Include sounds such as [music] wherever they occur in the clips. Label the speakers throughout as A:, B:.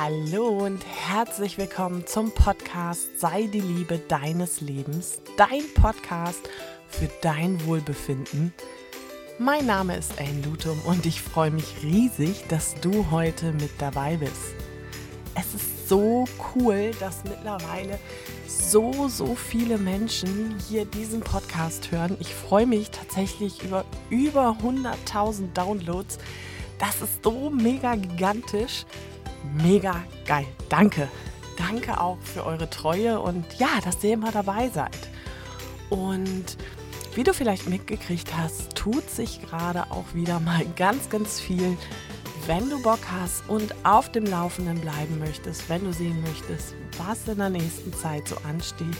A: Hallo und herzlich willkommen zum Podcast Sei die Liebe deines Lebens, dein Podcast für dein Wohlbefinden. Mein Name ist Ayn Lutum und ich freue mich riesig, dass du heute mit dabei bist. Es ist so cool, dass mittlerweile so, so viele Menschen hier diesen Podcast hören. Ich freue mich tatsächlich über über 100.000 Downloads. Das ist so mega gigantisch. Mega geil. Danke. Danke auch für eure Treue und ja, dass ihr immer dabei seid. Und wie du vielleicht mitgekriegt hast, tut sich gerade auch wieder mal ganz, ganz viel. Wenn du Bock hast und auf dem Laufenden bleiben möchtest, wenn du sehen möchtest, was in der nächsten Zeit so ansteht,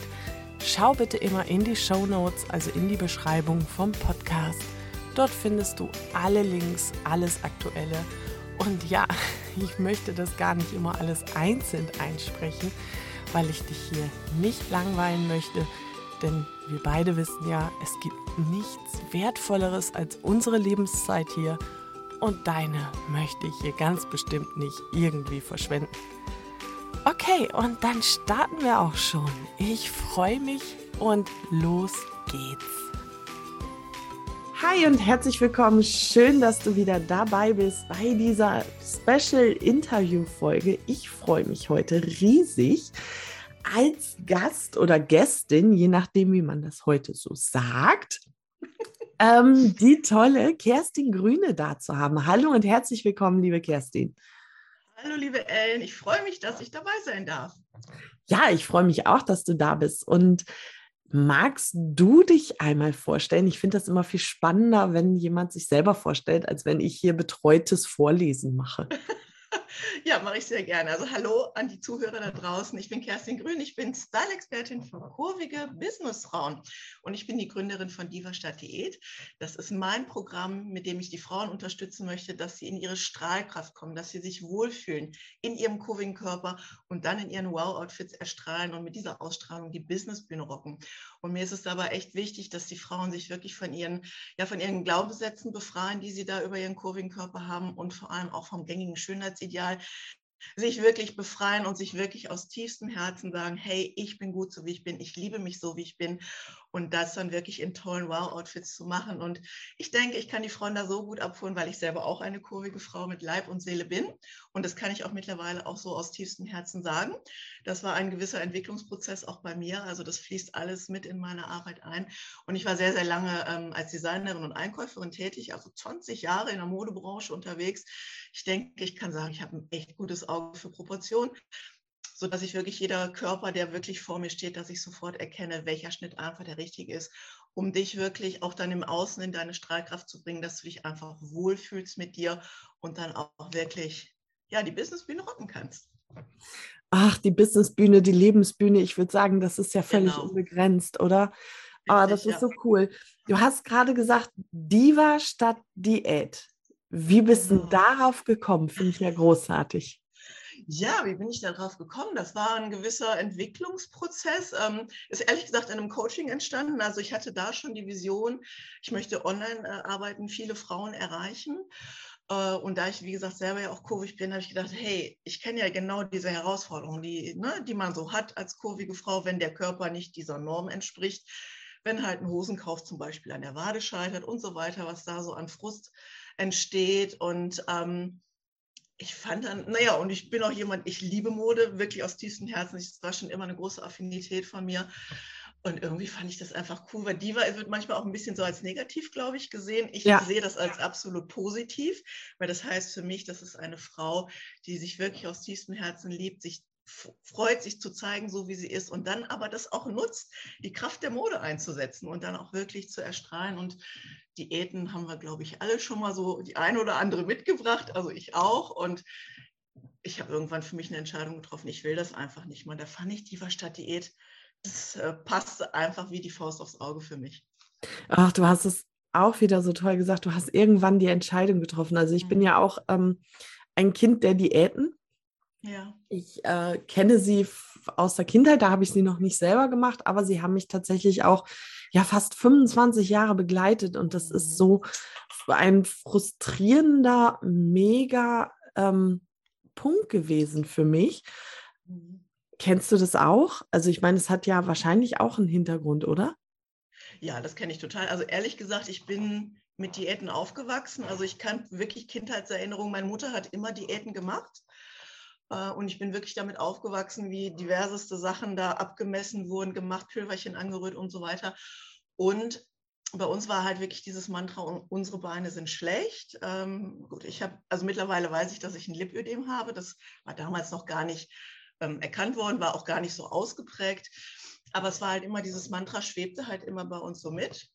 A: schau bitte immer in die Show Notes, also in die Beschreibung vom Podcast. Dort findest du alle Links, alles Aktuelle. Und ja, [laughs] ich möchte das gar nicht immer alles einzeln einsprechen, weil ich dich hier nicht langweilen möchte. Denn wir beide wissen ja, es gibt nichts Wertvolleres als unsere Lebenszeit hier. Und deine möchte ich hier ganz bestimmt nicht irgendwie verschwenden. Okay, und dann starten wir auch schon. Ich freue mich und los geht's. Hi und herzlich willkommen. Schön, dass du wieder dabei bist bei dieser Special Interview Folge. Ich freue mich heute riesig als Gast oder Gästin, je nachdem, wie man das heute so sagt, [laughs] ähm, die tolle Kerstin Grüne da zu haben. Hallo und herzlich willkommen, liebe Kerstin.
B: Hallo, liebe Ellen. Ich freue mich, dass ich dabei sein darf.
A: Ja, ich freue mich auch, dass du da bist. Und magst du dich einmal vorstellen? Ich finde das immer viel spannender, wenn jemand sich selber vorstellt, als wenn ich hier betreutes Vorlesen mache. [laughs] [laughs]
B: Ja, mache ich sehr gerne. Also hallo an die Zuhörer da draußen. Ich bin Kerstin Grün, ich bin Style-Expertin für kurvige Businessfrauen und ich bin die Gründerin von Diva Stadt Diät. Das ist mein Programm, mit dem ich die Frauen unterstützen möchte, dass sie in ihre Strahlkraft kommen, dass sie sich wohlfühlen in ihrem kurvigen Körper und dann in ihren Wow-Outfits erstrahlen und mit dieser Ausstrahlung die Businessbühne rocken. Und mir ist es dabei echt wichtig, dass die Frauen sich wirklich von ihren, ja, von ihren Glaubenssätzen befreien, die sie da über ihren kurvigen Körper haben und vor allem auch vom gängigen Schönheitsideal sich wirklich befreien und sich wirklich aus tiefstem Herzen sagen, hey, ich bin gut so wie ich bin, ich liebe mich so wie ich bin und das dann wirklich in tollen Wow-Outfits zu machen. Und ich denke, ich kann die Frauen da so gut abholen, weil ich selber auch eine kurvige Frau mit Leib und Seele bin. Und das kann ich auch mittlerweile auch so aus tiefstem Herzen sagen. Das war ein gewisser Entwicklungsprozess auch bei mir. Also das fließt alles mit in meine Arbeit ein. Und ich war sehr, sehr lange ähm, als Designerin und Einkäuferin tätig, also 20 Jahre in der Modebranche unterwegs. Ich denke, ich kann sagen, ich habe ein echt gutes Auge für Proportion so dass ich wirklich jeder Körper, der wirklich vor mir steht, dass ich sofort erkenne, welcher Schnitt einfach der richtige ist, um dich wirklich auch dann im Außen in deine Strahlkraft zu bringen, dass du dich einfach wohlfühlst mit dir und dann auch wirklich ja die Businessbühne rocken kannst.
A: Ach, die Businessbühne, die Lebensbühne, ich würde sagen, das ist ja völlig genau. unbegrenzt, oder? Ah, das ist so cool. Du hast gerade gesagt, Diva statt Diät. Wie bist du oh. darauf gekommen? Finde ich ja großartig.
B: Ja, wie bin ich darauf gekommen? Das war ein gewisser Entwicklungsprozess. Ähm, ist ehrlich gesagt in einem Coaching entstanden. Also ich hatte da schon die Vision, ich möchte online äh, arbeiten, viele Frauen erreichen. Äh, und da ich, wie gesagt, selber ja auch kurvig bin, habe ich gedacht, hey, ich kenne ja genau diese Herausforderungen, die, ne, die man so hat als kurvige Frau, wenn der Körper nicht dieser Norm entspricht, wenn halt ein Hosenkauf zum Beispiel an der Wade scheitert und so weiter, was da so an Frust entsteht. Und ähm, ich fand dann, naja, und ich bin auch jemand, ich liebe Mode, wirklich aus tiefstem Herzen. Das war schon immer eine große Affinität von mir. Und irgendwie fand ich das einfach cool, weil Diva wird manchmal auch ein bisschen so als negativ, glaube ich, gesehen. Ich ja. sehe das als absolut positiv, weil das heißt für mich, das ist eine Frau, die sich wirklich aus tiefstem Herzen liebt, sich freut, sich zu zeigen, so wie sie ist und dann aber das auch nutzt, die Kraft der Mode einzusetzen und dann auch wirklich zu erstrahlen. Und Diäten haben wir, glaube ich, alle schon mal so die eine oder andere mitgebracht, also ich auch. Und ich habe irgendwann für mich eine Entscheidung getroffen, ich will das einfach nicht mehr. Da fand ich die Stadt Diät, das äh, passte einfach wie die Faust aufs Auge für mich.
A: Ach, du hast es auch wieder so toll gesagt, du hast irgendwann die Entscheidung getroffen. Also ich mhm. bin ja auch ähm, ein Kind der Diäten. Ja. Ich äh, kenne sie aus der Kindheit, da habe ich sie noch nicht selber gemacht, aber sie haben mich tatsächlich auch ja fast 25 Jahre begleitet und das ist so ein frustrierender, mega ähm, Punkt gewesen für mich. Kennst du das auch? Also ich meine, es hat ja wahrscheinlich auch einen Hintergrund, oder?
B: Ja, das kenne ich total. Also ehrlich gesagt, ich bin mit Diäten aufgewachsen. Also ich kann wirklich Kindheitserinnerungen. Meine Mutter hat immer Diäten gemacht. Äh, und ich bin wirklich damit aufgewachsen, wie diverseste Sachen da abgemessen wurden, gemacht, Pülverchen angerührt und so weiter. Und bei uns war halt wirklich dieses Mantra, unsere Beine sind schlecht. Ähm, gut, ich habe, also mittlerweile weiß ich, dass ich ein Lipödem habe. Das war damals noch gar nicht ähm, erkannt worden, war auch gar nicht so ausgeprägt. Aber es war halt immer, dieses Mantra schwebte halt immer bei uns so mit.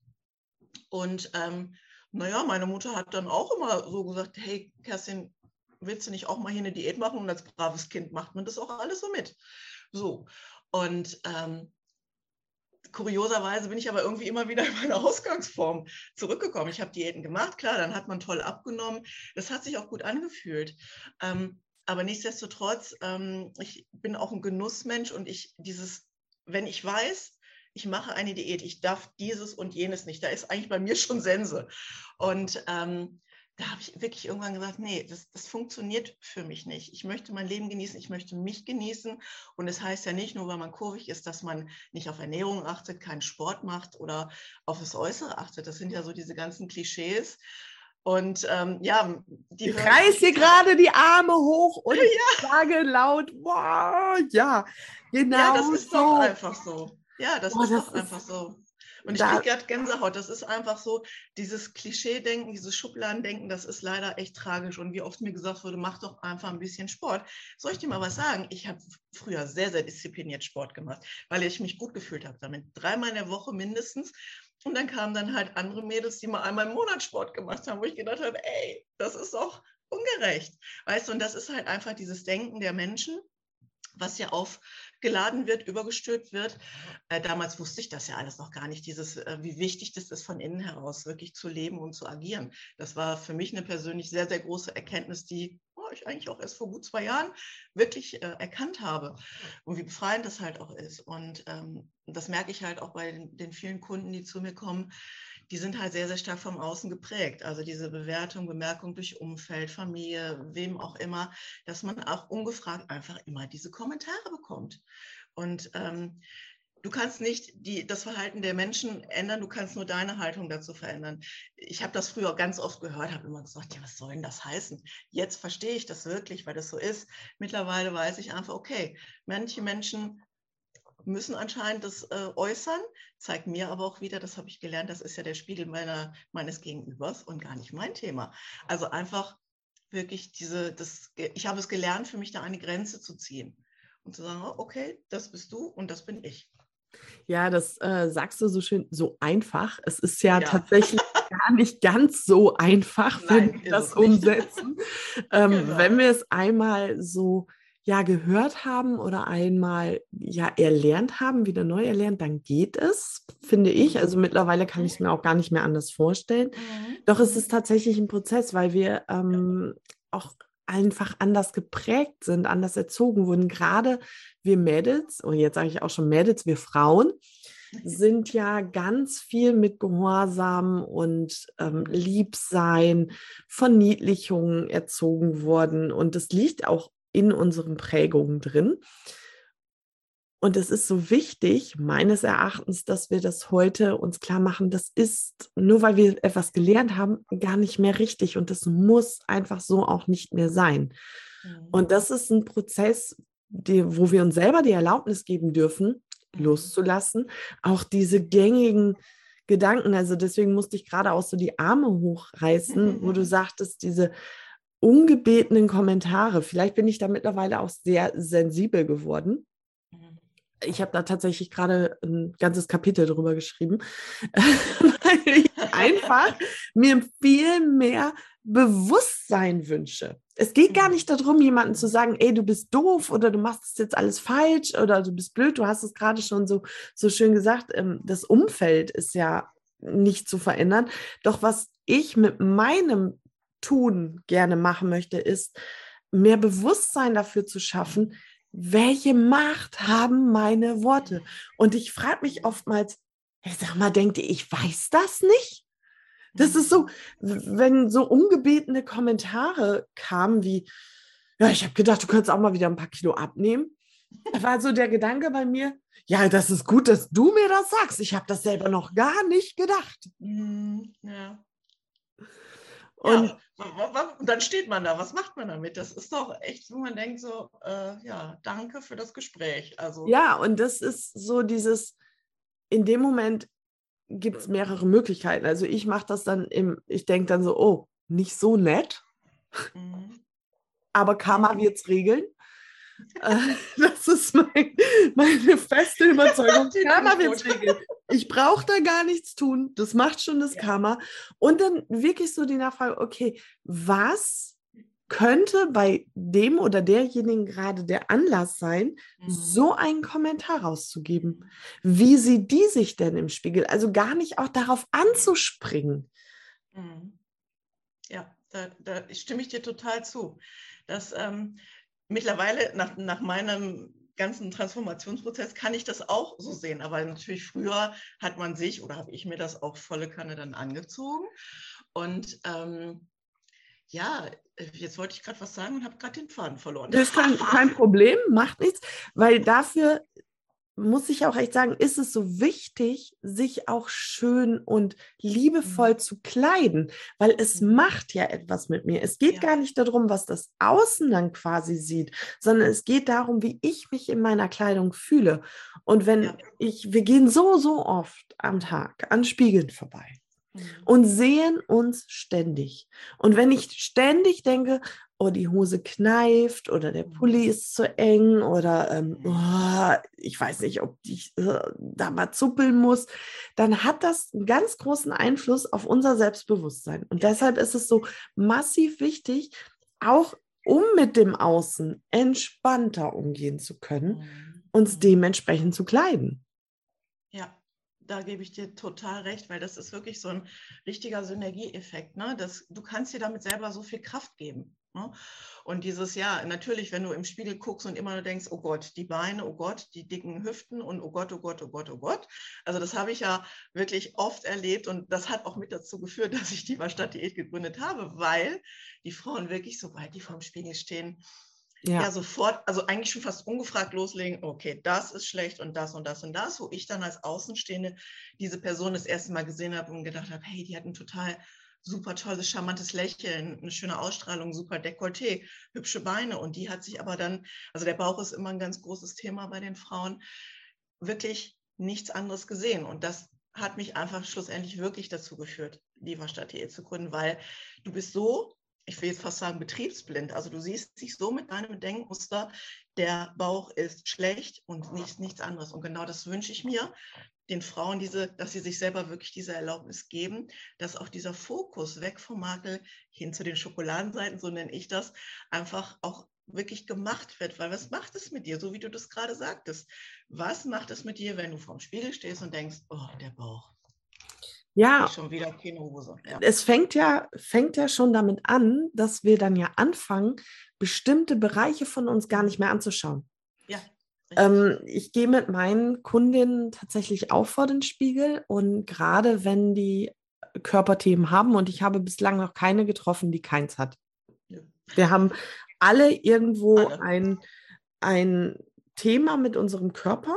B: Und ähm, naja, meine Mutter hat dann auch immer so gesagt, hey, Kerstin, willst du nicht auch mal hier eine Diät machen? Und als braves Kind macht man das auch alles so mit. So. Und ähm, kurioserweise bin ich aber irgendwie immer wieder [laughs] in meine Ausgangsform zurückgekommen. Ich habe Diäten gemacht, klar, dann hat man toll abgenommen. Das hat sich auch gut angefühlt. Ähm, aber nichtsdestotrotz, ähm, ich bin auch ein Genussmensch und ich dieses, wenn ich weiß, ich mache eine Diät, ich darf dieses und jenes nicht, da ist eigentlich bei mir schon Sense. Und ähm, da habe ich wirklich irgendwann gesagt, nee, das, das funktioniert für mich nicht. Ich möchte mein Leben genießen, ich möchte mich genießen. Und es das heißt ja nicht nur, weil man kurvig ist, dass man nicht auf Ernährung achtet, keinen Sport macht oder auf das Äußere achtet. Das sind ja so diese ganzen Klischees. Und ähm, ja,
A: die ich reiß hier gerade die Arme hoch und [laughs] ja. sage laut, wow, ja,
B: genau. Ja, das ist so. doch einfach so. Ja, das Boah, ist das doch einfach so. Und ich kriege gerade Gänsehaut. Das ist einfach so, dieses Klischee-Denken, dieses Schubladendenken, das ist leider echt tragisch. Und wie oft mir gesagt wurde, mach doch einfach ein bisschen Sport. Soll ich dir mal was sagen? Ich habe früher sehr, sehr diszipliniert Sport gemacht, weil ich mich gut gefühlt habe damit. Dreimal in der Woche mindestens. Und dann kamen dann halt andere Mädels, die mal einmal im Monat Sport gemacht haben, wo ich gedacht habe, ey, das ist doch ungerecht. Weißt du, und das ist halt einfach dieses Denken der Menschen, was ja aufgeladen wird, übergestülpt wird. Äh, damals wusste ich das ja alles noch gar nicht, dieses, äh, wie wichtig das ist, von innen heraus wirklich zu leben und zu agieren. Das war für mich eine persönlich sehr, sehr große Erkenntnis, die oh, ich eigentlich auch erst vor gut zwei Jahren wirklich äh, erkannt habe und wie befreiend das halt auch ist. Und ähm, das merke ich halt auch bei den, den vielen Kunden, die zu mir kommen, die sind halt sehr, sehr stark vom Außen geprägt. Also diese Bewertung, Bemerkung durch Umfeld, Familie, wem auch immer, dass man auch ungefragt einfach immer diese Kommentare bekommt. Und ähm, du kannst nicht die, das Verhalten der Menschen ändern, du kannst nur deine Haltung dazu verändern. Ich habe das früher ganz oft gehört, habe immer gesagt, ja, was soll denn das heißen? Jetzt verstehe ich das wirklich, weil das so ist. Mittlerweile weiß ich einfach, okay, manche Menschen müssen anscheinend das äh, äußern, zeigt mir aber auch wieder, das habe ich gelernt, das ist ja der Spiegel meiner, meines Gegenübers und gar nicht mein Thema. Also einfach wirklich diese, das, ich habe es gelernt, für mich da eine Grenze zu ziehen und zu sagen, okay, das bist du und das bin ich.
A: Ja, das äh, sagst du so schön, so einfach. Es ist ja, ja. tatsächlich [laughs] gar nicht ganz so einfach, wenn wir das umsetzen. [laughs] ähm, genau. Wenn wir es einmal so ja gehört haben oder einmal ja erlernt haben, wieder neu erlernt, dann geht es, finde ich. Mhm. Also mittlerweile kann ich es mir auch gar nicht mehr anders vorstellen. Mhm. Doch es ist tatsächlich ein Prozess, weil wir ähm, auch einfach anders geprägt sind, anders erzogen wurden. Gerade wir Mädels, und jetzt sage ich auch schon Mädels, wir Frauen, [laughs] sind ja ganz viel mit Gehorsam und ähm, Liebsein, Verniedlichung erzogen worden. Und das liegt auch in unseren Prägungen drin. Und es ist so wichtig, meines Erachtens, dass wir das heute uns klar machen, das ist, nur weil wir etwas gelernt haben, gar nicht mehr richtig. Und das muss einfach so auch nicht mehr sein. Mhm. Und das ist ein Prozess, die, wo wir uns selber die Erlaubnis geben dürfen, mhm. loszulassen. Auch diese gängigen Gedanken, also deswegen musste ich gerade auch so die Arme hochreißen, wo du [laughs] sagtest, diese ungebetenen Kommentare. Vielleicht bin ich da mittlerweile auch sehr sensibel geworden. Ich habe da tatsächlich gerade ein ganzes Kapitel drüber geschrieben, [laughs] weil ich einfach mir viel mehr Bewusstsein wünsche. Es geht gar mhm. nicht darum, jemandem zu sagen, ey, du bist doof oder du machst es jetzt alles falsch oder du bist blöd. Du hast es gerade schon so, so schön gesagt. Ähm, das Umfeld ist ja nicht zu verändern. Doch was ich mit meinem tun gerne machen möchte, ist mehr Bewusstsein dafür zu schaffen, welche Macht haben meine Worte? Und ich frage mich oftmals, ich sag mal, denkt ihr, ich weiß das nicht? Das ist so, wenn so ungebetene Kommentare kamen wie, ja, ich habe gedacht, du könntest auch mal wieder ein paar Kilo abnehmen. Da war so der Gedanke bei mir, ja, das ist gut, dass du mir das sagst. Ich habe das selber noch gar nicht gedacht.
B: Mhm, ja.
A: Und
B: ja, und dann steht man da, was macht man damit? Das ist doch echt, wo man denkt so, äh, ja, danke für das Gespräch. Also
A: ja, und das ist so dieses, in dem Moment gibt es mehrere Möglichkeiten. Also ich mache das dann im, ich denke dann so, oh, nicht so nett,
B: mhm.
A: aber Karma wird es regeln. [laughs] Das ist mein, meine feste Überzeugung. Karma regeln. [laughs] Ich brauche da gar nichts tun. Das macht schon das
B: Ja.
A: Karma. Und dann wirklich so die Nachfrage, okay, was könnte bei dem oder derjenigen gerade der Anlass sein,
B: Mhm.
A: so einen Kommentar rauszugeben? Wie sieht die sich denn im Spiegel? Also gar nicht auch darauf anzuspringen.
B: Mhm. Ja, da, da stimme ich dir total zu. Dass ähm, mittlerweile nach, nach meinem ganzen Transformationsprozess kann ich das auch so sehen. Aber natürlich früher hat man sich oder habe ich mir das auch volle Kanne dann angezogen. Und ähm, ja, jetzt wollte ich gerade was sagen und habe gerade den Faden verloren.
A: Das ist kein, kein Problem, macht nichts, weil dafür muss ich auch echt sagen, ist es so wichtig, sich auch schön und liebevoll zu kleiden, weil es
B: Mhm.
A: macht ja etwas mit mir. Es geht
B: Ja.
A: gar nicht darum, was das Außen dann quasi sieht, sondern es geht darum, wie ich mich in meiner Kleidung fühle. Und wenn
B: Ja.
A: ich, wir gehen so, so oft am Tag an Spiegeln vorbei
B: Mhm.
A: und sehen uns ständig. Und wenn ich ständig denke, oh, die Hose kneift oder der Pulli ist zu eng oder ähm, oh, ich weiß nicht, ob ich äh, da mal zuppeln muss, dann hat das einen ganz großen Einfluss auf unser Selbstbewusstsein. Und deshalb ist es so massiv wichtig, auch um mit dem Außen entspannter umgehen zu können,
B: Mhm.
A: uns
B: Mhm.
A: dementsprechend zu kleiden.
B: Ja, da gebe ich dir total recht, weil das ist wirklich so ein richtiger Synergieeffekt. Ne? Das, du kannst dir damit selber so viel Kraft geben. Ne? Und dieses Jahr, natürlich, wenn du im Spiegel guckst und immer nur denkst, oh Gott, die Beine, oh Gott, die dicken Hüften und oh Gott, oh Gott, oh Gott, oh Gott. Also das habe ich ja wirklich oft erlebt und das hat auch mit dazu geführt, [laughs] dass ich die Stadt-Diät gegründet habe, weil die Frauen wirklich, sobald die vorm Spiegel stehen, ja.
A: Ja,
B: sofort, also eigentlich schon fast ungefragt loslegen, okay, das ist schlecht und das und das und das, wo ich dann als Außenstehende diese Person das erste Mal gesehen habe und gedacht habe, hey, die hat ein total super tolles, charmantes Lächeln, eine schöne Ausstrahlung, super Dekolleté, hübsche Beine und die hat sich aber dann, also der Bauch ist immer ein ganz großes Thema bei den Frauen, wirklich nichts anderes gesehen und das hat mich einfach schlussendlich wirklich dazu geführt, Diva-Stadt.de zu gründen, weil du bist so ich will jetzt fast sagen, betriebsblind. Also du siehst dich so mit deinem Denkmuster, der Bauch ist schlecht und nichts, nichts anderes. Und genau das wünsche ich mir, den Frauen, diese, dass sie sich selber wirklich diese Erlaubnis geben, dass auch dieser Fokus weg vom Makel hin zu den Schokoladenseiten, so nenne ich das, einfach auch wirklich gemacht wird. Weil was macht es mit dir, so wie du das gerade sagtest? Was macht es mit dir, wenn du vorm Spiegel stehst und denkst, oh, der Bauch,
A: ja.
B: schon wieder keine Hose. Ja.
A: es fängt ja, fängt ja schon damit an, dass wir dann ja anfangen, bestimmte Bereiche von uns gar nicht mehr anzuschauen. Ähm, ich gehe mit meinen Kundinnen tatsächlich auch vor den Spiegel und gerade wenn die Körperthemen haben und ich habe bislang noch keine getroffen, die keins hat. Wir haben alle irgendwo
B: Alle.
A: ein, ein Thema mit unserem Körper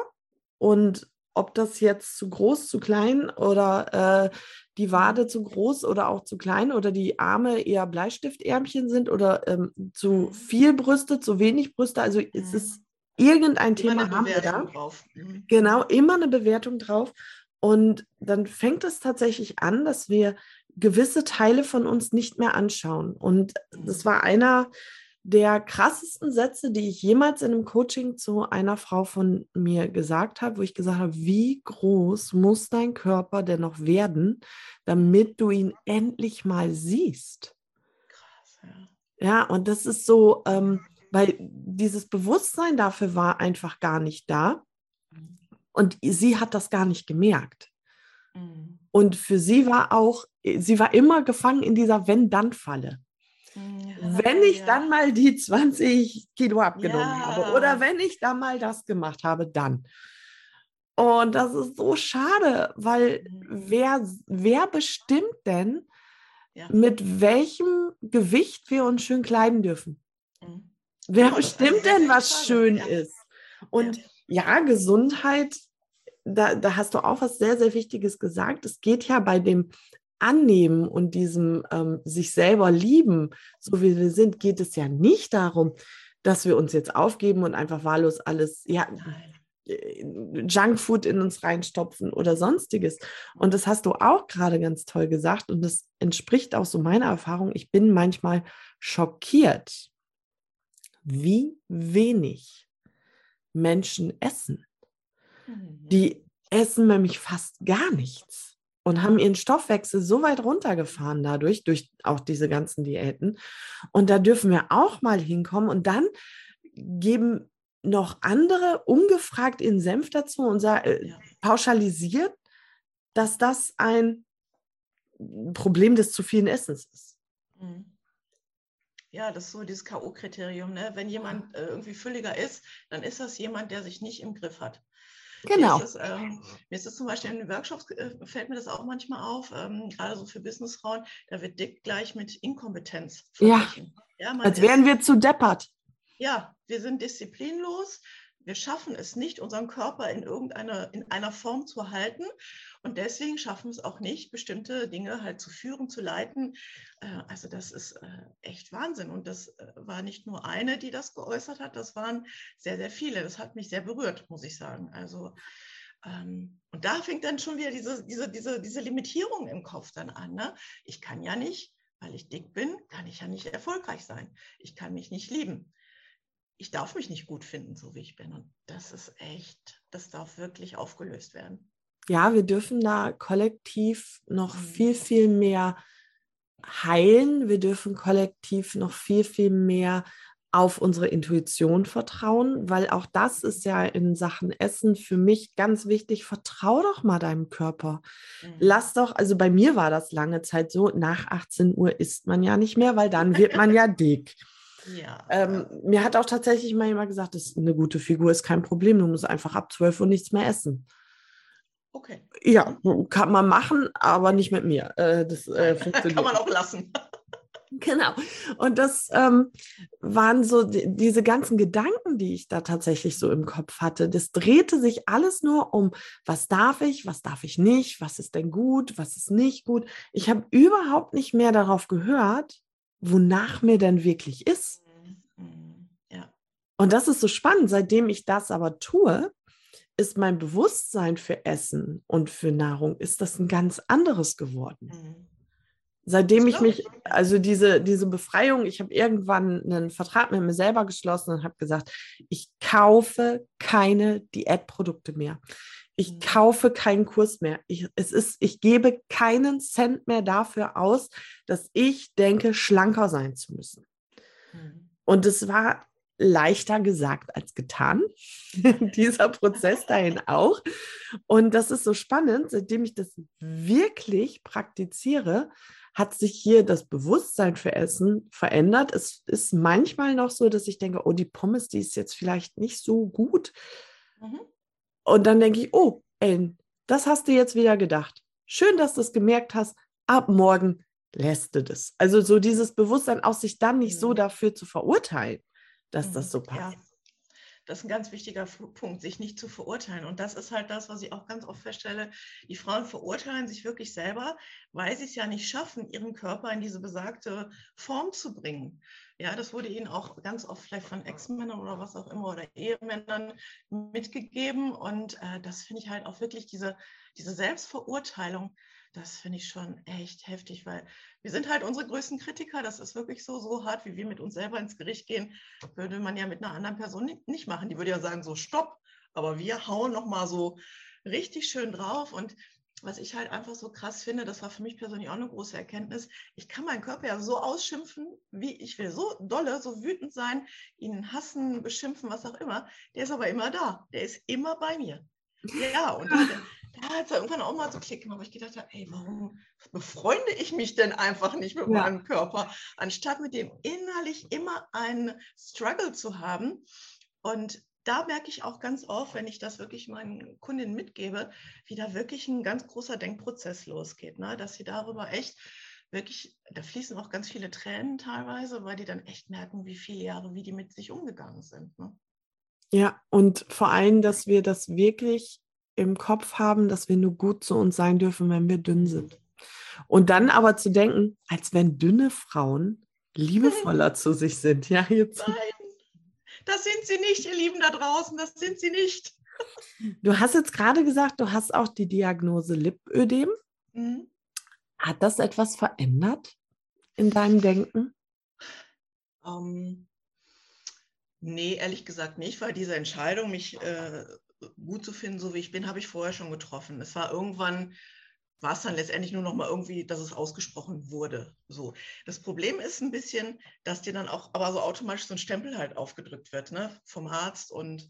A: und ob das jetzt zu groß, zu klein oder äh, die Wade zu groß oder auch zu klein oder die Arme eher Bleistiftärmchen sind oder ähm, zu viel Brüste, zu wenig Brüste. Also es
B: Mhm.
A: ist irgendein
B: Immer
A: Thema
B: eine
A: haben wir da.
B: drauf. Mhm.
A: Genau, immer eine Bewertung drauf. Und dann fängt es tatsächlich an, dass wir gewisse Teile von uns nicht mehr anschauen. Und das war einer der krassesten Sätze, die ich jemals in einem Coaching zu einer Frau von mir gesagt habe, wo ich gesagt habe, wie groß muss dein Körper denn noch werden, damit du ihn endlich mal siehst?
B: Krass, ja.
A: Ja, und das ist so, ähm, weil dieses Bewusstsein dafür war einfach gar nicht da. Und sie hat das gar nicht gemerkt.
B: Mhm.
A: Und für sie war auch, sie war immer gefangen in dieser Wenn-Dann-Falle.
B: Ja,
A: Wenn ich
B: ja.
A: dann mal die 20 Kilo abgenommen
B: Ja.
A: habe oder wenn ich dann mal das gemacht habe, dann. Und das ist so schade, weil
B: Mhm.
A: wer, wer bestimmt denn,
B: Ja.
A: mit welchem Gewicht wir uns schön kleiden dürfen?
B: Mhm.
A: Wer bestimmt denn, was schön ist? Und ja, Gesundheit, da, da hast du auch was sehr, sehr Wichtiges gesagt. Es geht ja bei dem Annehmen und diesem ähm, sich selber lieben, so wie wir sind, geht es ja nicht darum, dass wir uns jetzt aufgeben und einfach wahllos alles, ja, Junkfood in uns reinstopfen oder sonstiges. Und das hast du auch gerade ganz toll gesagt und das entspricht auch so meiner Erfahrung. Ich bin manchmal schockiert, wie wenig Menschen essen. Mhm. Die essen nämlich fast gar nichts und haben ihren Stoffwechsel so weit runtergefahren dadurch, durch auch diese ganzen Diäten. Und da dürfen wir auch mal hinkommen und dann geben noch andere ungefragt ihren Senf dazu und äh, pauschalisiert, dass das ein Problem des zu vielen Essens ist. Mhm.
B: Ja, das ist so dieses K.O.-Kriterium. Ne? Wenn jemand äh, irgendwie fülliger ist, dann ist das jemand, der sich nicht im Griff hat.
A: Genau.
B: Mir ist, es, ähm, mir ist es zum Beispiel in den Workshops, äh, fällt mir das auch manchmal auf, ähm, gerade so für Businessfrauen, da wird dick gleich mit Inkompetenz
A: verglichen. Ja, ja als wären wir zu deppert.
B: Ja, wir sind disziplinlos, wir schaffen es nicht, unseren Körper in irgendeiner in einer Form zu halten. Und deswegen schaffen es auch nicht, bestimmte Dinge halt zu führen, zu leiten. Äh, also das ist äh, echt Wahnsinn. Und das äh, war nicht nur eine, die das geäußert hat, das waren sehr, sehr viele. Das hat mich sehr berührt, muss ich sagen. Also ähm, und da fängt dann schon wieder diese, diese, diese, diese Limitierung im Kopf dann an. Ne? Ich kann ja nicht, weil ich dick bin, kann ich ja nicht erfolgreich sein. Ich kann mich nicht lieben ich darf mich nicht gut finden, so wie ich bin. Und das ist echt, das darf wirklich aufgelöst werden.
A: Ja, wir dürfen da kollektiv noch mhm. viel, viel mehr heilen. Wir dürfen kollektiv noch viel, viel mehr auf unsere Intuition vertrauen, weil auch das ist ja in Sachen Essen für mich ganz wichtig. Vertrau doch mal deinem Körper. Mhm. Lass doch, also bei mir war das lange Zeit so, nach 18 Uhr isst man ja nicht mehr, weil dann wird man ja [laughs] dick. Ja. Ähm, mir hat auch tatsächlich mal jemand gesagt, das ist eine gute Figur ist kein Problem, du musst einfach ab 12 Uhr nichts mehr essen.
B: Okay.
A: Ja, kann man machen, aber nicht mit mir. Äh, das äh, [laughs]
B: funktioniert. kann man auch lassen. [laughs]
A: Genau. Und das ähm, waren so die, diese ganzen Gedanken, die ich da tatsächlich so im Kopf hatte. Das drehte sich alles nur um, was darf ich, was darf ich nicht, was ist denn gut, was ist nicht gut. Ich habe überhaupt nicht mehr darauf gehört, wonach mir denn wirklich ist. Mhm. Ja. Und das ist so spannend. Seitdem ich das aber tue, ist mein Bewusstsein für Essen und für Nahrung, ist das ein ganz anderes geworden. Mhm. Seitdem ich mich, also diese, diese Befreiung, ich habe irgendwann einen Vertrag mit mir selber geschlossen und habe gesagt, ich kaufe keine Diätprodukte mehr. Ich mhm. kaufe keinen Kurs mehr. Ich, es ist, ich gebe keinen Cent mehr dafür aus, dass ich denke, schlanker sein zu müssen. Mhm. Und es war leichter gesagt als getan, [laughs] dieser Prozess dahin auch. Und das ist so spannend, seitdem ich das wirklich praktiziere, hat sich hier das Bewusstsein für Essen verändert. Es ist manchmal noch so, dass ich denke, oh, die Pommes, die ist jetzt vielleicht nicht so gut. Mhm. Und dann denke ich, oh, Ellen, das hast du jetzt wieder gedacht. Schön, dass du es gemerkt hast. Ab morgen lässt du das. Also so dieses Bewusstsein, auch sich dann nicht so mhm. dafür zu verurteilen, dass das mhm. so passt. Ja.
B: Das ist ein ganz wichtiger Punkt, sich nicht zu verurteilen. Und das ist halt das, was ich auch ganz oft feststelle. Die Frauen verurteilen sich wirklich selber, weil sie es ja nicht schaffen, ihren Körper in diese besagte Form zu bringen. Ja, das wurde ihnen auch ganz oft vielleicht von Ex-Männern oder was auch immer oder Ehemännern mitgegeben. Und äh, das finde ich halt auch wirklich diese, diese Selbstverurteilung, das finde ich schon echt heftig, weil wir sind halt unsere größten Kritiker. Das ist wirklich so, so hart, wie wir mit uns selber ins Gericht gehen, würde man ja mit einer anderen Person nicht machen. Die würde ja sagen, so stopp. Aber wir hauen nochmal so richtig schön drauf. Und was ich halt einfach so krass finde, das war für mich persönlich auch eine große Erkenntnis, ich kann meinen Körper ja so ausschimpfen, wie ich will, so dolle, so wütend sein, ihn hassen, beschimpfen, was auch immer. Der ist aber immer da, der ist immer bei mir. Ja, und da, [laughs] da hat es irgendwann auch mal so Klick gemacht, wo ich gedacht habe, ey, warum befreunde ich mich denn einfach nicht mit ja. meinem Körper, anstatt mit dem innerlich immer einen Struggle zu haben. Und da merke ich auch ganz oft, wenn ich das wirklich meinen Kundinnen mitgebe, wie da wirklich ein ganz großer Denkprozess losgeht, ne? dass sie darüber echt wirklich, da fließen auch ganz viele Tränen teilweise, weil die dann echt merken, wie viele Jahre, wie die mit sich umgegangen sind. Ne?
A: Ja, und vor allem, dass wir das wirklich im Kopf haben, dass wir nur gut zu uns sein dürfen, wenn wir dünn sind. Und dann aber zu denken, als wenn dünne Frauen liebevoller [laughs] zu sich sind. Ja, jetzt.
B: Nein, das sind sie nicht, ihr Lieben da draußen, das sind sie nicht.
A: Du hast jetzt gerade gesagt, du hast auch die Diagnose Lipödem. Mhm. Hat das etwas verändert in deinem Denken?
B: Ähm, nee, ehrlich gesagt nicht, weil diese Entscheidung, mich äh, gut zu finden, so wie ich bin, habe ich vorher schon getroffen. Es war irgendwann, war es dann letztendlich nur noch mal irgendwie, dass es ausgesprochen wurde. So. Das Problem ist ein bisschen, dass dir dann auch aber so automatisch so ein Stempel halt aufgedrückt wird, ne, vom Arzt und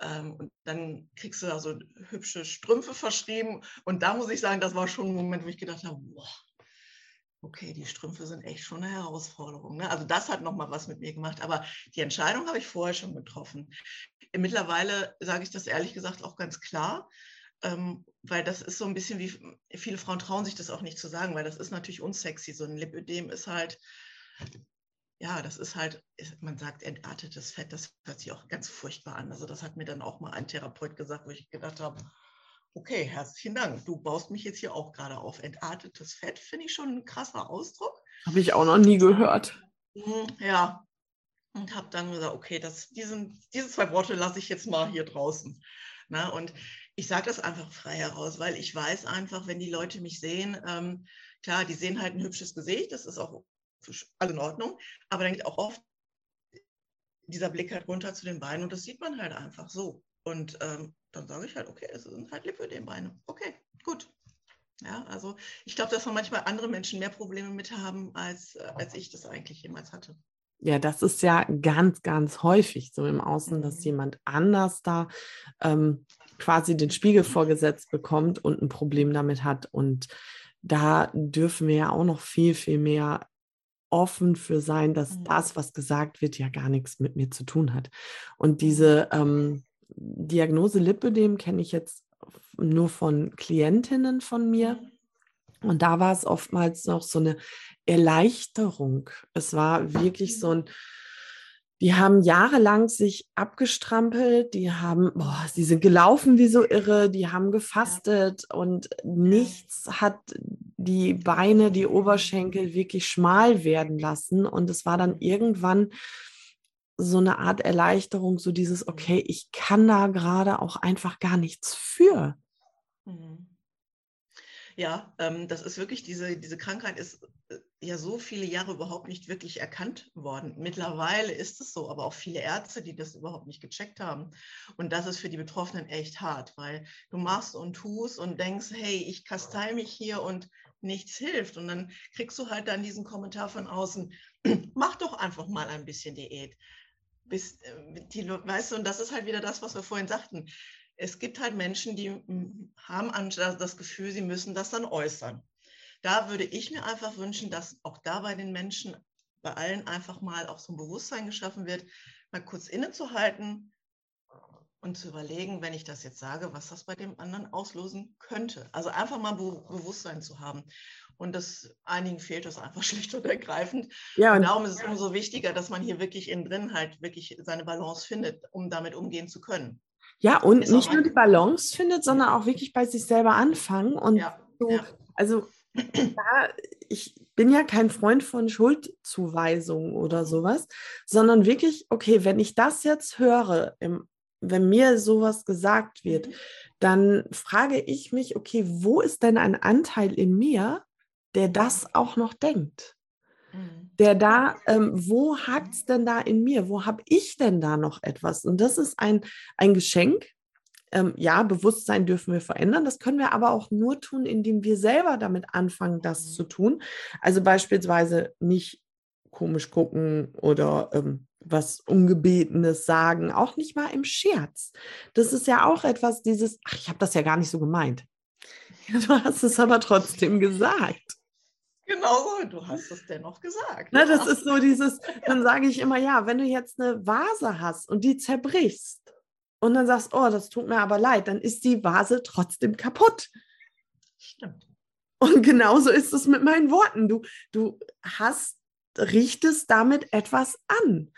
B: ähm, und dann kriegst du da so hübsche Strümpfe verschrieben. Und da muss ich sagen, das war schon ein Moment, wo ich gedacht habe, boah, okay, die Strümpfe sind echt schon eine Herausforderung. Ne? Also das hat nochmal was mit mir gemacht. Aber die Entscheidung habe ich vorher schon getroffen. Mittlerweile sage ich das ehrlich gesagt auch ganz klar. Ähm, weil das ist so ein bisschen wie, viele Frauen trauen sich das auch nicht zu sagen, weil das ist natürlich unsexy. So ein Lipödem ist halt, ja, das ist halt, man sagt entartetes Fett, das hört sich auch ganz furchtbar an. Also das hat mir dann auch mal ein Therapeut gesagt, wo ich gedacht habe, okay, herzlichen Dank, du baust mich jetzt hier auch gerade auf. Entartetes Fett finde ich schon ein krasser Ausdruck.
A: Habe ich auch noch nie gehört.
B: Mhm, ja, und habe dann gesagt, okay, das, diesen, diese zwei Worte lasse ich jetzt mal hier draußen. Na, und ich sage das einfach frei heraus, weil ich weiß einfach, wenn die Leute mich sehen, ähm, klar, die sehen halt ein hübsches Gesicht, das ist auch alles in Ordnung. Aber dann geht auch oft dieser Blick halt runter zu den Beinen und das sieht man halt einfach so. Und ähm, dann sage ich halt, okay, es sind halt Lipödem-Beine. Okay, gut. Ja, also ich glaube, dass man manchmal andere Menschen mehr Probleme mit haben, als, äh, als ich das eigentlich jemals hatte.
A: Ja, das ist ja ganz, ganz häufig so im Außen, mhm. dass jemand anders da ähm, quasi den Spiegel vorgesetzt bekommt und ein Problem damit hat. Und da dürfen wir ja auch noch viel, viel mehr offen für sein, dass mhm. das, was gesagt wird, ja gar nichts mit mir zu tun hat. Und diese ähm, Diagnose Lipödem kenne ich jetzt nur von Klientinnen von mir. Mhm. Und da war es oftmals noch so eine Erleichterung. Es war wirklich so ein, die haben jahrelang sich abgestrampelt, die haben, boah, sie sind gelaufen wie so irre, die haben gefastet und nichts hat die Beine, die Oberschenkel wirklich schmal werden lassen. Und es war dann irgendwann so eine Art Erleichterung, so dieses, okay, ich kann da gerade auch einfach gar nichts für. Mhm.
B: Ja, ähm, das ist wirklich, diese, diese Krankheit ist äh, ja so viele Jahre überhaupt nicht wirklich erkannt worden. Mittlerweile ist es so, aber auch viele Ärzte, die das überhaupt nicht gecheckt haben. Und das ist für die Betroffenen echt hart, weil du machst und tust und denkst, hey, ich kastei mich hier und nichts hilft. Und dann kriegst du halt dann diesen Kommentar von außen, [clears throat] mach doch einfach mal ein bisschen Diät. Bis, äh, die, weißt du, und das ist halt wieder das, was wir vorhin sagten es gibt halt Menschen, die hm, haben das Gefühl, sie müssen das dann äußern. Da würde ich mir einfach wünschen, dass auch da bei den Menschen, bei allen einfach mal auch so ein Bewusstsein geschaffen wird, mal kurz innezuhalten und zu überlegen, wenn ich das jetzt sage, was das bei dem anderen auslösen könnte. Also einfach mal Be Bewusstsein zu haben. Und das einigen fehlt das einfach [laughs] schlicht und ergreifend. Ja, und, und darum ist es umso wichtiger, dass man hier wirklich innen drin halt wirklich seine Balance findet, um damit umgehen zu können.
A: Ja, und nicht nur die Balance findet, sondern auch wirklich bei sich selber anfangen. Und ja, so, ja. also da, ich bin ja kein Freund von Schuldzuweisungen oder sowas, sondern wirklich, okay, wenn ich das jetzt höre, im, wenn mir sowas gesagt wird, mhm. dann frage ich mich, okay, wo ist denn ein Anteil in mir, der das auch noch denkt? Mhm. Der da, ähm, wo hakt es denn da in mir? Wo habe ich denn da noch etwas? Und das ist ein, ein Geschenk. Ähm, ja, Bewusstsein dürfen wir verändern. Das können wir aber auch nur tun, indem wir selber damit anfangen, das mhm. zu tun. Also beispielsweise nicht komisch gucken oder ähm, was Ungebetenes sagen, auch nicht mal im Scherz. Das ist ja auch etwas, dieses, ach, ich habe das ja gar nicht so gemeint. [laughs] Du hast es aber trotzdem gesagt.
B: Genau so, du hast es dennoch gesagt.
A: Na, das ist so dieses, [laughs] dann sage ich immer, ja, wenn du jetzt eine Vase hast und die zerbrichst und dann sagst, oh, das tut mir aber leid, dann ist die Vase trotzdem kaputt.
B: Stimmt.
A: Und genauso ist es mit meinen Worten. Du, du hast, richtest damit etwas an.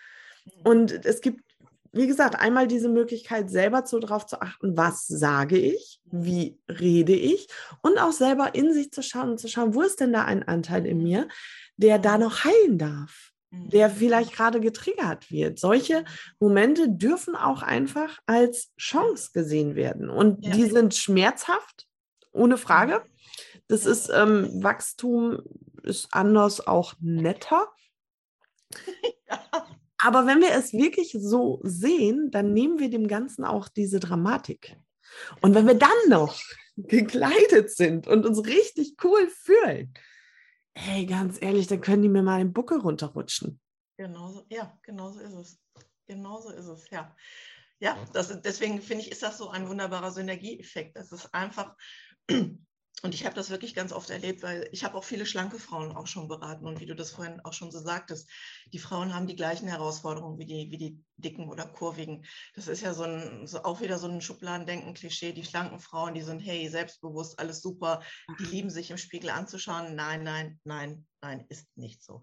A: Mhm. Und es gibt, wie gesagt, einmal diese Möglichkeit, selber so darauf zu achten, was sage ich, wie rede ich und auch selber in sich zu schauen und zu schauen, wo ist denn da ein Anteil in mir, der da noch heilen darf der mhm. vielleicht gerade getriggert wird. Solche Momente dürfen auch einfach als Chance gesehen werden. Und ja. die sind schmerzhaft, ohne Frage. Das ist ähm, Wachstum ist anders auch netter. [laughs] Aber wenn wir es wirklich so sehen, dann nehmen wir dem Ganzen auch diese Dramatik. Und wenn wir dann noch [laughs] gekleidet sind und uns richtig cool fühlen, hey, ganz ehrlich, dann können die mir mal den Buckel runterrutschen.
B: Genauso, ja, genauso ist es. Genauso ist es, ja. Ja, das, deswegen finde ich, ist das so ein wunderbarer Synergieeffekt. Das ist einfach und ich habe das wirklich ganz oft erlebt, weil ich habe auch viele schlanke Frauen auch schon beraten. Und wie du das vorhin auch schon so sagtest, die Frauen haben die gleichen Herausforderungen wie die, wie die dicken oder kurvigen. Das ist ja so, ein, so auch wieder so ein Schubladendenken-Klischee. Die schlanken Frauen, die sind, hey, selbstbewusst, alles super, die lieben sich im Spiegel anzuschauen. Nein, nein, nein, nein, ist nicht so.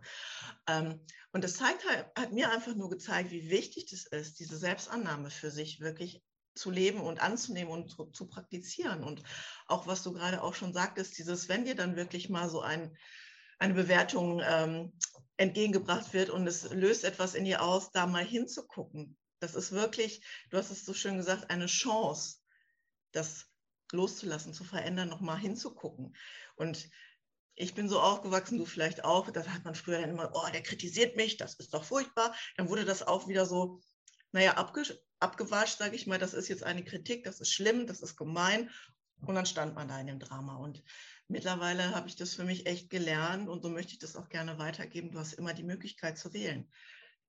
B: Ähm, und das zeigt halt, hat mir einfach nur gezeigt, wie wichtig das ist, diese Selbstannahme für sich wirklich zu leben und anzunehmen und zu, zu, praktizieren. Und auch was du gerade auch schon sagtest, dieses, wenn dir dann wirklich mal so ein, eine Bewertung ähm, entgegengebracht wird und es löst etwas in dir aus, da mal hinzugucken. Das ist wirklich, du hast es so schön gesagt, eine Chance, das loszulassen, zu verändern, nochmal hinzugucken. Und ich bin so aufgewachsen, du vielleicht auch, da hat man früher dann immer, oh, der kritisiert mich, das ist doch furchtbar. Dann wurde das auch wieder so, naja, abgewascht, sage ich mal, das ist jetzt eine Kritik, das ist schlimm, das ist gemein. Und dann stand man da in dem Drama. Und mittlerweile habe ich das für mich echt gelernt und so möchte ich das auch gerne weitergeben. Du hast immer die Möglichkeit zu wählen.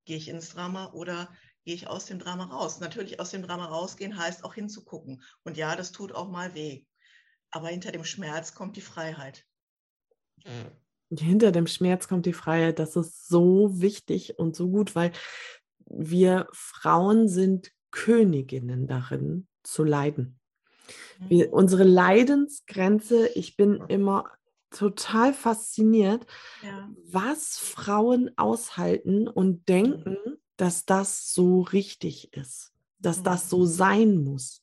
B: Gehe ich ins Drama oder gehe ich aus dem Drama raus? Natürlich aus dem Drama rausgehen heißt auch hinzugucken. Und ja, das tut auch mal weh. Aber hinter dem Schmerz kommt die Freiheit.
A: Hinter dem Schmerz kommt die Freiheit. Das ist so wichtig und so gut, weil wir Frauen sind Königinnen darin zu leiden. Wir, mhm. unsere Leidensgrenze, ich bin immer total fasziniert, ja. was Frauen aushalten und denken, mhm. dass das so richtig ist, dass mhm. das so mhm. sein muss.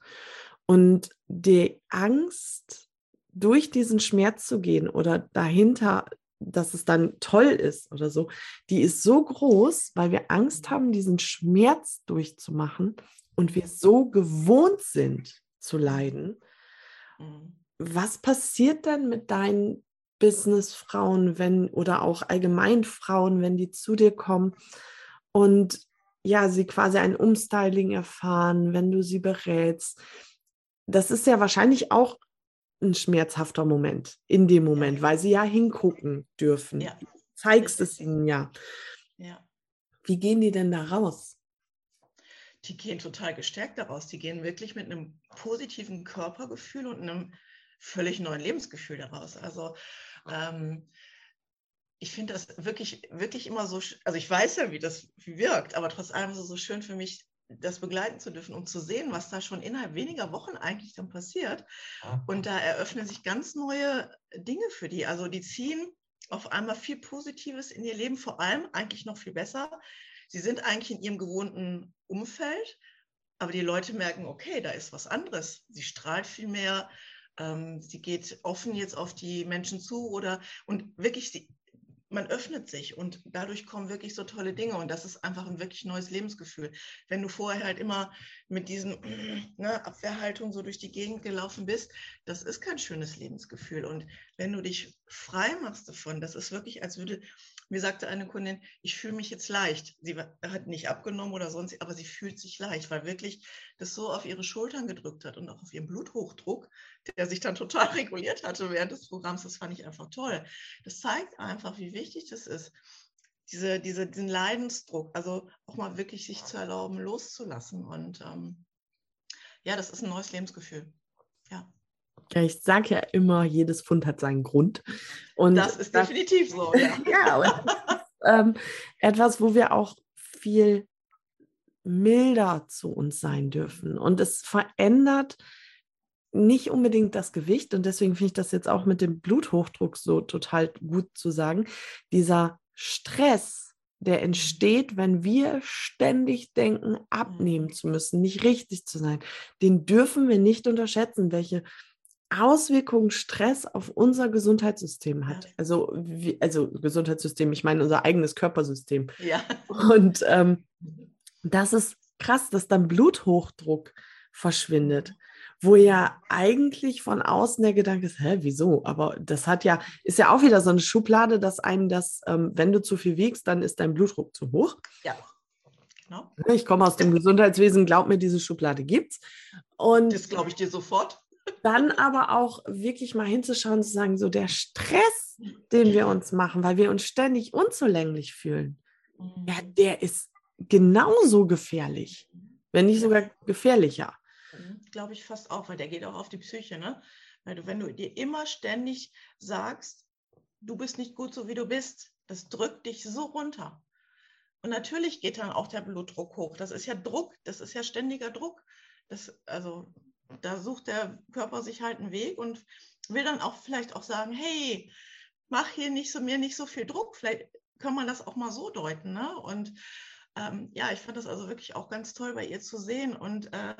A: Und die Angst, durch diesen Schmerz zu gehen oder dahinter dass es dann toll ist oder so, die ist so groß, weil wir Angst mhm. haben, diesen Schmerz durchzumachen und wir so gewohnt sind zu leiden. Mhm. Was passiert dann mit deinen Businessfrauen, wenn oder auch allgemein Frauen, wenn die zu dir kommen und ja, sie quasi ein Umstyling erfahren, wenn du sie berätst? Das ist ja wahrscheinlich auch ein schmerzhafter Moment in dem Moment, weil sie ja hingucken dürfen. Ja. Zeigst es ihnen ja. ja. Wie gehen die denn da raus?
B: Die gehen total gestärkt daraus. Die gehen wirklich mit einem positiven Körpergefühl und einem völlig neuen Lebensgefühl daraus. Also ähm, ich finde das wirklich, wirklich immer so, also ich weiß ja, wie das wirkt, aber trotz allem ist es so schön für mich, das begleiten zu dürfen, um zu sehen, was da schon innerhalb weniger Wochen eigentlich dann passiert. Und da eröffnen sich ganz neue Dinge für die. Also die ziehen auf einmal viel Positives in ihr Leben, vor allem eigentlich noch viel besser. Sie sind eigentlich in ihrem gewohnten Umfeld, aber die Leute merken, okay, da ist was anderes. Sie strahlt viel mehr, ähm, sie geht offen jetzt auf die Menschen zu oder und wirklich, sie, man öffnet sich und dadurch kommen wirklich so tolle Dinge und das ist einfach ein wirklich neues Lebensgefühl. Wenn du vorher halt immer mit diesen [clears throat] ne, Abwehrhaltung so durch die Gegend gelaufen bist, das ist kein schönes Lebensgefühl und wenn du dich frei machst davon, das ist wirklich, als würde, mir sagte eine Kundin, ich fühle mich jetzt leicht. Sie hat nicht abgenommen oder sonst, aber sie fühlt sich leicht, weil wirklich das so auf ihre Schultern gedrückt hat und auch auf ihren Bluthochdruck, der sich dann total [laughs] reguliert hatte während des Programms. Das fand ich einfach toll. Das zeigt einfach, wie wichtig das ist, diese, diese, diesen Leidensdruck, also auch mal wirklich sich zu erlauben, loszulassen. Und ähm, ja, das ist ein neues Lebensgefühl. Ja.
A: Ich sage ja immer, jedes Fund hat seinen Grund.
B: Und das ist das, definitiv so. Ja, [laughs] ja
A: und ähm, etwas, wo wir auch viel milder zu uns sein dürfen. Und es verändert nicht unbedingt das Gewicht und deswegen finde ich das jetzt auch mit dem Bluthochdruck so total gut zu sagen. Dieser Stress, der entsteht, wenn wir ständig denken, abnehmen mhm. zu müssen, nicht richtig zu sein, den dürfen wir nicht unterschätzen, welche Auswirkungen Stress auf unser Gesundheitssystem hat. Also, wie, also Gesundheitssystem, ich meine unser eigenes Körpersystem.
B: Ja.
A: Und ähm, [laughs] das ist krass, dass dann Bluthochdruck verschwindet wo ja eigentlich von außen der Gedanke ist, hä, wieso? Aber das hat ja, ist ja auch wieder so eine Schublade, dass einem das, ähm, wenn du zu viel wiegst, dann ist dein Blutdruck zu hoch.
B: Ja. Genau.
A: Ich komme aus dem Gesundheitswesen, glaub mir, diese Schublade gibt's. Und
B: das glaube ich dir sofort.
A: Dann aber auch wirklich mal hinzuschauen und zu sagen, so der Stress, den wir uns machen, weil wir uns ständig unzulänglich fühlen, ja, mhm. der ist genauso gefährlich, wenn nicht sogar gefährlicher.
B: Mhm, Glaube ich fast auch, weil der geht auch auf die Psyche, ne? Weil du, wenn du dir immer ständig sagst, du bist nicht gut so wie du bist, das drückt dich so runter. Und natürlich geht dann auch der Blutdruck hoch. Das ist ja Druck, das ist ja ständiger Druck. Das, also da sucht der Körper sich halt einen Weg und will dann auch vielleicht auch sagen, hey, mach hier nicht so mir nicht so viel Druck. Vielleicht kann man das auch mal so deuten. Ne? Und ähm, ja, ich fand das also wirklich auch ganz toll bei ihr zu sehen. Und äh,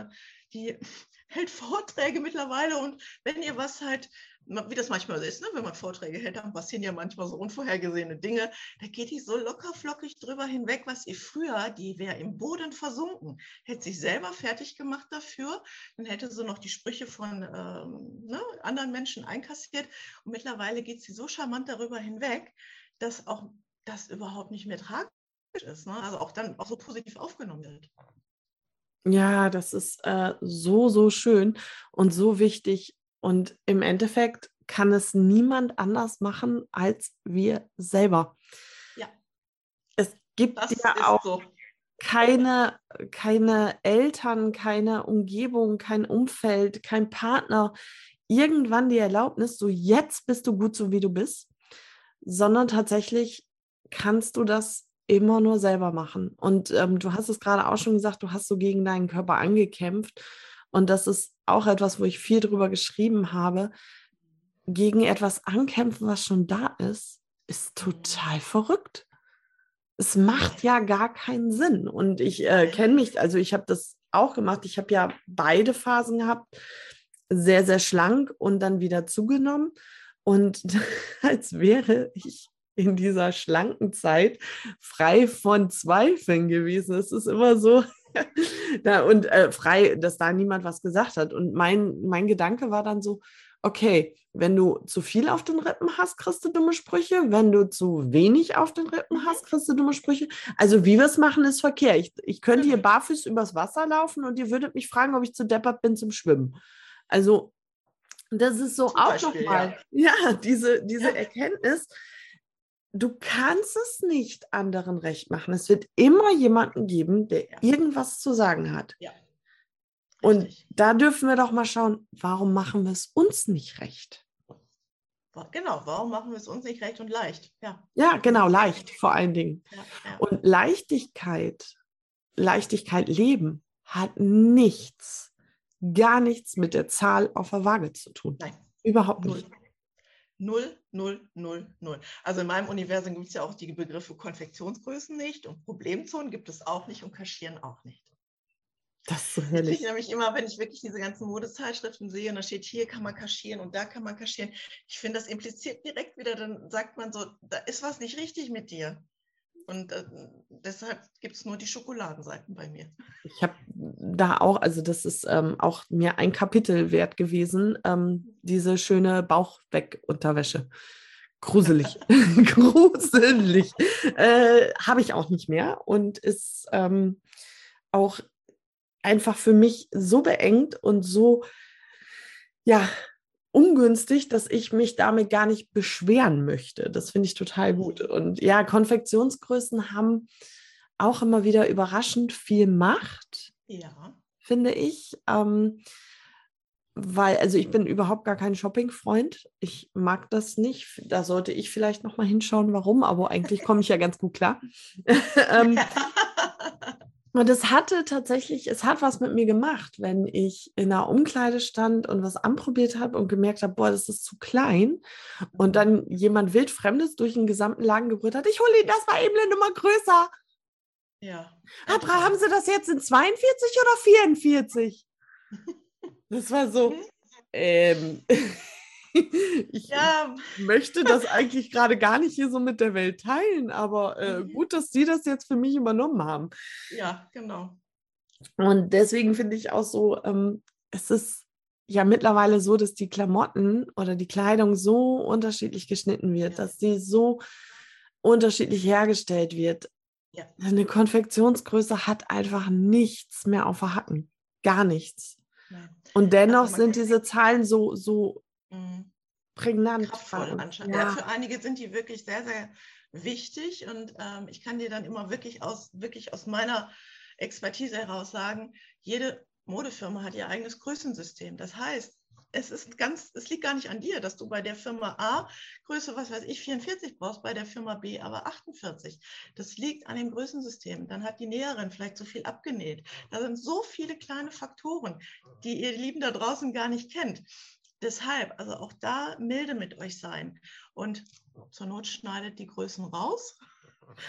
B: die [laughs] hält Vorträge mittlerweile. Und wenn ihr was halt, wie das manchmal ist, ne, wenn man Vorträge hält, dann passieren ja manchmal so unvorhergesehene Dinge, da geht die so locker flockig drüber hinweg, was ihr früher, die wäre im Boden versunken, hätte sich selber fertig gemacht dafür, dann hätte sie noch die Sprüche von ähm, ne, anderen Menschen einkassiert. Und mittlerweile geht sie so charmant darüber hinweg, dass auch das überhaupt nicht mehr tragisch ist, ne? also auch dann auch so positiv aufgenommen wird.
A: Ja, das ist äh, so, so schön und so wichtig. Und im Endeffekt kann es niemand anders machen als wir selber.
B: Ja.
A: Es gibt das ja auch so. keine, keine Eltern, keine Umgebung, kein Umfeld, kein Partner, irgendwann die Erlaubnis, so jetzt bist du gut so wie du bist, sondern tatsächlich kannst du das immer nur selber machen. Und ähm, du hast es gerade auch schon gesagt, du hast so gegen deinen Körper angekämpft. Und das ist auch etwas, wo ich viel drüber geschrieben habe. Gegen etwas ankämpfen, was schon da ist, ist total verrückt. Es macht ja gar keinen Sinn. Und ich äh, kenne mich, also ich habe das auch gemacht. Ich habe ja beide Phasen gehabt. Sehr, sehr schlank und dann wieder zugenommen. Und [laughs] als wäre ich in dieser schlanken Zeit frei von Zweifeln gewesen. Es ist immer so, [laughs] da, und äh, frei, dass da niemand was gesagt hat. Und mein, mein Gedanke war dann so, okay, wenn du zu viel auf den Rippen hast, kriegst du dumme Sprüche. Wenn du zu wenig auf den Rippen mhm. hast, kriegst du dumme Sprüche. Also wie wir es machen, ist Verkehr. Ich, ich könnte hier barfuß übers Wasser laufen und ihr würdet mich fragen, ob ich zu deppert bin zum Schwimmen. Also das ist so Zum auch nochmal, ja. [laughs] ja, diese, diese ja. Erkenntnis, du kannst es nicht anderen recht machen. Es wird immer jemanden geben, der ja. irgendwas zu sagen hat.
B: Ja.
A: Und da dürfen wir doch mal schauen, warum machen wir es uns nicht recht?
B: Genau, warum machen wir es uns nicht recht und leicht? Ja,
A: ja genau, leicht vor allen Dingen. [laughs] Ja. Und Leichtigkeit, Leichtigkeit leben hat nichts, gar nichts mit der Zahl auf der Waage zu tun.
B: Nein.
A: Überhaupt nicht.
B: Null, null, null, null. Also in meinem Universum gibt es ja auch die Begriffe Konfektionsgrößen nicht und Problemzonen gibt es auch nicht und Kaschieren auch nicht.
A: Das ist so herrlich.
B: Ich nämlich immer, wenn ich wirklich diese ganzen Modezeitschriften sehe und da steht, hier kann man kaschieren und da kann man kaschieren. Ich finde, das impliziert direkt wieder, dann sagt man so, da ist was nicht richtig mit dir. Und äh, deshalb gibt es nur die Schokoladenseiten bei mir.
A: Ich habe da auch, also das ist ähm, auch mir ein Kapitel wert gewesen, ähm, diese schöne Bauchweg-Unterwäsche. Gruselig. [laughs] [laughs] Gruselig. Äh, habe ich auch nicht mehr und ist ähm, auch einfach für mich so beengt und so, ja, ungünstig, dass ich mich damit gar nicht beschweren möchte. Das finde ich total gut. Und ja, Konfektionsgrößen haben auch immer wieder überraschend viel Macht.
B: Ja.
A: Finde ich. Ähm, weil, also ich bin überhaupt gar kein Shopping-Freund. Ich mag das nicht. Da sollte ich vielleicht noch mal hinschauen, warum, aber eigentlich komme ich ja ganz gut klar. [laughs] ähm, [laughs] Und es hatte tatsächlich, es hat was mit mir gemacht, wenn ich in einer Umkleide stand und was anprobiert habe und gemerkt habe, boah, das ist zu klein. Und dann jemand wildfremdes durch den gesamten Laden gebrüllt hat, ich hole Ihnen das mal eben eine Nummer größer.
B: Ja.
A: Aber haben Sie das jetzt in 42 oder 44? [laughs] Das war so, mhm. ähm, [laughs] [laughs] ich ja. möchte das eigentlich gerade gar nicht hier so mit der Welt teilen, aber äh, mhm. gut, dass Sie das jetzt für mich übernommen haben.
B: Ja, genau.
A: Und deswegen finde ich auch so, ähm, es ist ja mittlerweile so, dass die Klamotten oder die Kleidung so unterschiedlich geschnitten wird, ja. dass sie so unterschiedlich hergestellt wird. Ja. Eine Konfektionsgröße hat einfach nichts mehr auf der Hacken. Gar nichts. Nein. Und dennoch also sind diese Zahlen so, so prägnant.
B: Ja. ja. für einige sind die wirklich sehr, sehr wichtig. Und ähm, ich kann dir dann immer wirklich aus, wirklich aus meiner Expertise heraus sagen, jede Modefirma hat ihr eigenes Größensystem. Das heißt, es ist ganz, es liegt gar nicht an dir, dass du bei der Firma A Größe, was weiß ich, 44 brauchst, bei der Firma B aber 48. Das liegt an dem Größensystem. Dann hat die Näherin vielleicht zu viel abgenäht. Da sind so viele kleine Faktoren, die ihr Lieben da draußen gar nicht kennt. Deshalb, also auch da milde mit euch sein. Und zur Not schneidet die Größen raus.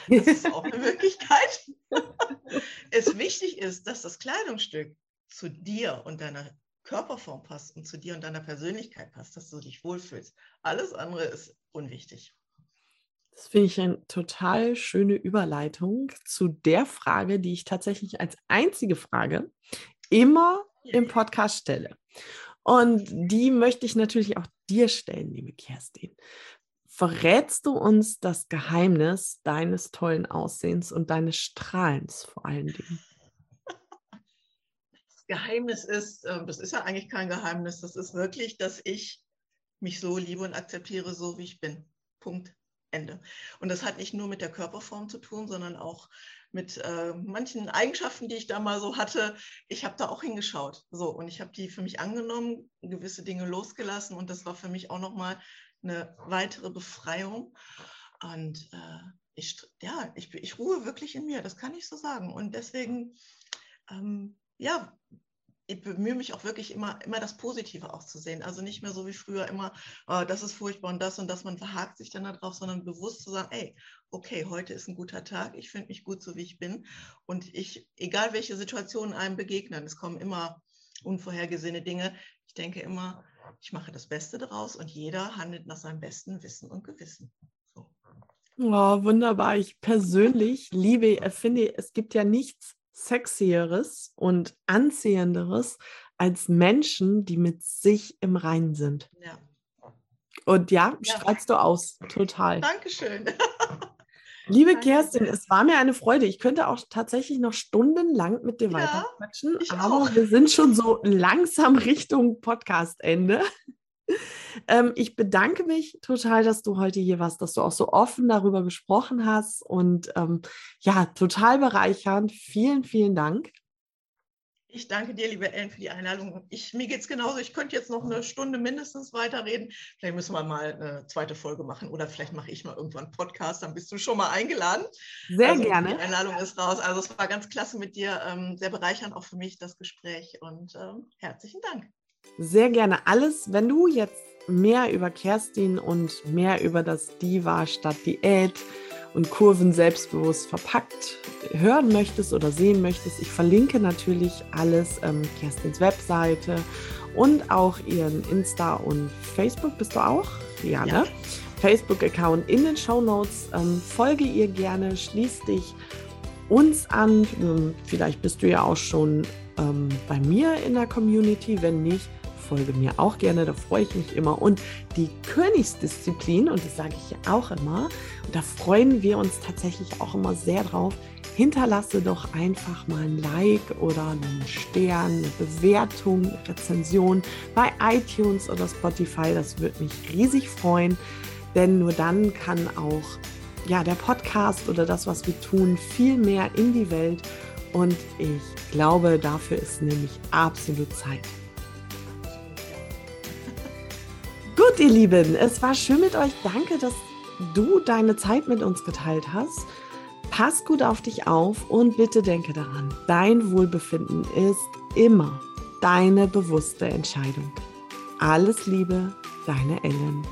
B: Das ist auch eine [laughs] Möglichkeit. [laughs] es wichtig ist, dass das Kleidungsstück zu dir und deiner Körperform passt und zu dir und deiner Persönlichkeit passt, dass du dich wohlfühlst. Alles andere ist unwichtig.
A: Das finde ich eine total schöne Überleitung zu der Frage, die ich tatsächlich als einzige Frage immer im Podcast stelle. Und die möchte ich natürlich auch dir stellen, liebe Kerstin. Verrätst du uns das Geheimnis deines tollen Aussehens und deines Strahlens vor allen Dingen?
B: Geheimnis ist, ähm, das ist ja eigentlich kein Geheimnis, das ist wirklich, dass ich mich so liebe und akzeptiere, so wie ich bin. Punkt. Ende. Und das hat nicht nur mit der Körperform zu tun, sondern auch mit äh, manchen Eigenschaften, die ich da mal so hatte. Ich habe da auch hingeschaut. So, und ich habe die für mich angenommen, gewisse Dinge losgelassen und das war für mich auch nochmal eine weitere Befreiung. Und äh, ich, ja, ich, ich ruhe wirklich in mir, das kann ich so sagen. Und deswegen ähm, ja, ich bemühe mich auch wirklich immer, immer das Positive auch zu sehen. Also nicht mehr so wie früher immer, oh, das ist furchtbar und das und das, man verhakt sich dann darauf, sondern bewusst zu sagen, ey, okay, heute ist ein guter Tag, ich finde mich gut so, wie ich bin. Und ich, egal welche Situationen einem begegnen, es kommen immer unvorhergesehene Dinge. Ich denke immer, ich mache das Beste daraus und jeder handelt nach seinem besten Wissen und Gewissen. So.
A: Oh, wunderbar. Ich persönlich liebe, finde, es gibt ja nichts Sexieres und Anziehenderes als Menschen, die mit sich im Reinen sind. Ja. Und ja, ja. strahlst du aus, total.
B: Dankeschön. [laughs]
A: Liebe Danke. Kerstin, es war mir eine Freude. Ich könnte auch tatsächlich noch stundenlang mit dir ja, weiterquatschen, aber auch. wir sind schon so langsam Richtung Podcastende. Ähm, ich bedanke mich total, dass du heute hier warst, dass du auch so offen darüber gesprochen hast und ähm, ja, total bereichernd. Vielen, vielen Dank.
B: Ich danke dir, liebe Ellen, für die Einladung. Ich, mir geht es genauso. Ich könnte jetzt noch eine Stunde mindestens weiterreden. Vielleicht müssen wir mal eine zweite Folge machen oder vielleicht mache ich mal irgendwann einen Podcast. Dann bist du schon mal eingeladen.
A: Sehr also, gerne.
B: Die Einladung ist raus. Also es war ganz klasse mit dir. Ähm, sehr bereichernd auch für mich das Gespräch und ähm, herzlichen Dank.
A: Sehr gerne. Alles, wenn du jetzt mehr über Kerstin und mehr über das Diva statt Diät und Kurven selbstbewusst verpackt hören möchtest oder sehen möchtest, ich verlinke natürlich alles, ähm, Kerstins Webseite und auch ihren Insta- und Facebook. Bist du auch? Ja, ne? Facebook-Account in den Show Notes. Ähm, folge ihr gerne, schließ dich uns an. Ähm, vielleicht bist du ja auch schon ähm, bei mir in der Community. Wenn nicht, folge mir auch gerne, da freue ich mich immer. Und die Königsdisziplin, und das sage ich ja auch immer, da freuen wir uns tatsächlich auch immer sehr drauf, hinterlasse doch einfach mal ein Like oder einen Stern, eine Bewertung, eine Rezension bei iTunes oder Spotify. Das würde mich riesig freuen, denn nur dann kann auch ja, der Podcast oder das, was wir tun, viel mehr in die Welt. Und ich glaube, dafür ist nämlich absolut Zeit. [laughs] Gut, ihr Lieben, es war schön mit euch. Danke, dass du deine Zeit mit uns geteilt hast. Pass gut auf dich auf und bitte denke daran, dein Wohlbefinden ist immer deine bewusste Entscheidung. Alles Liebe, deine Ellen.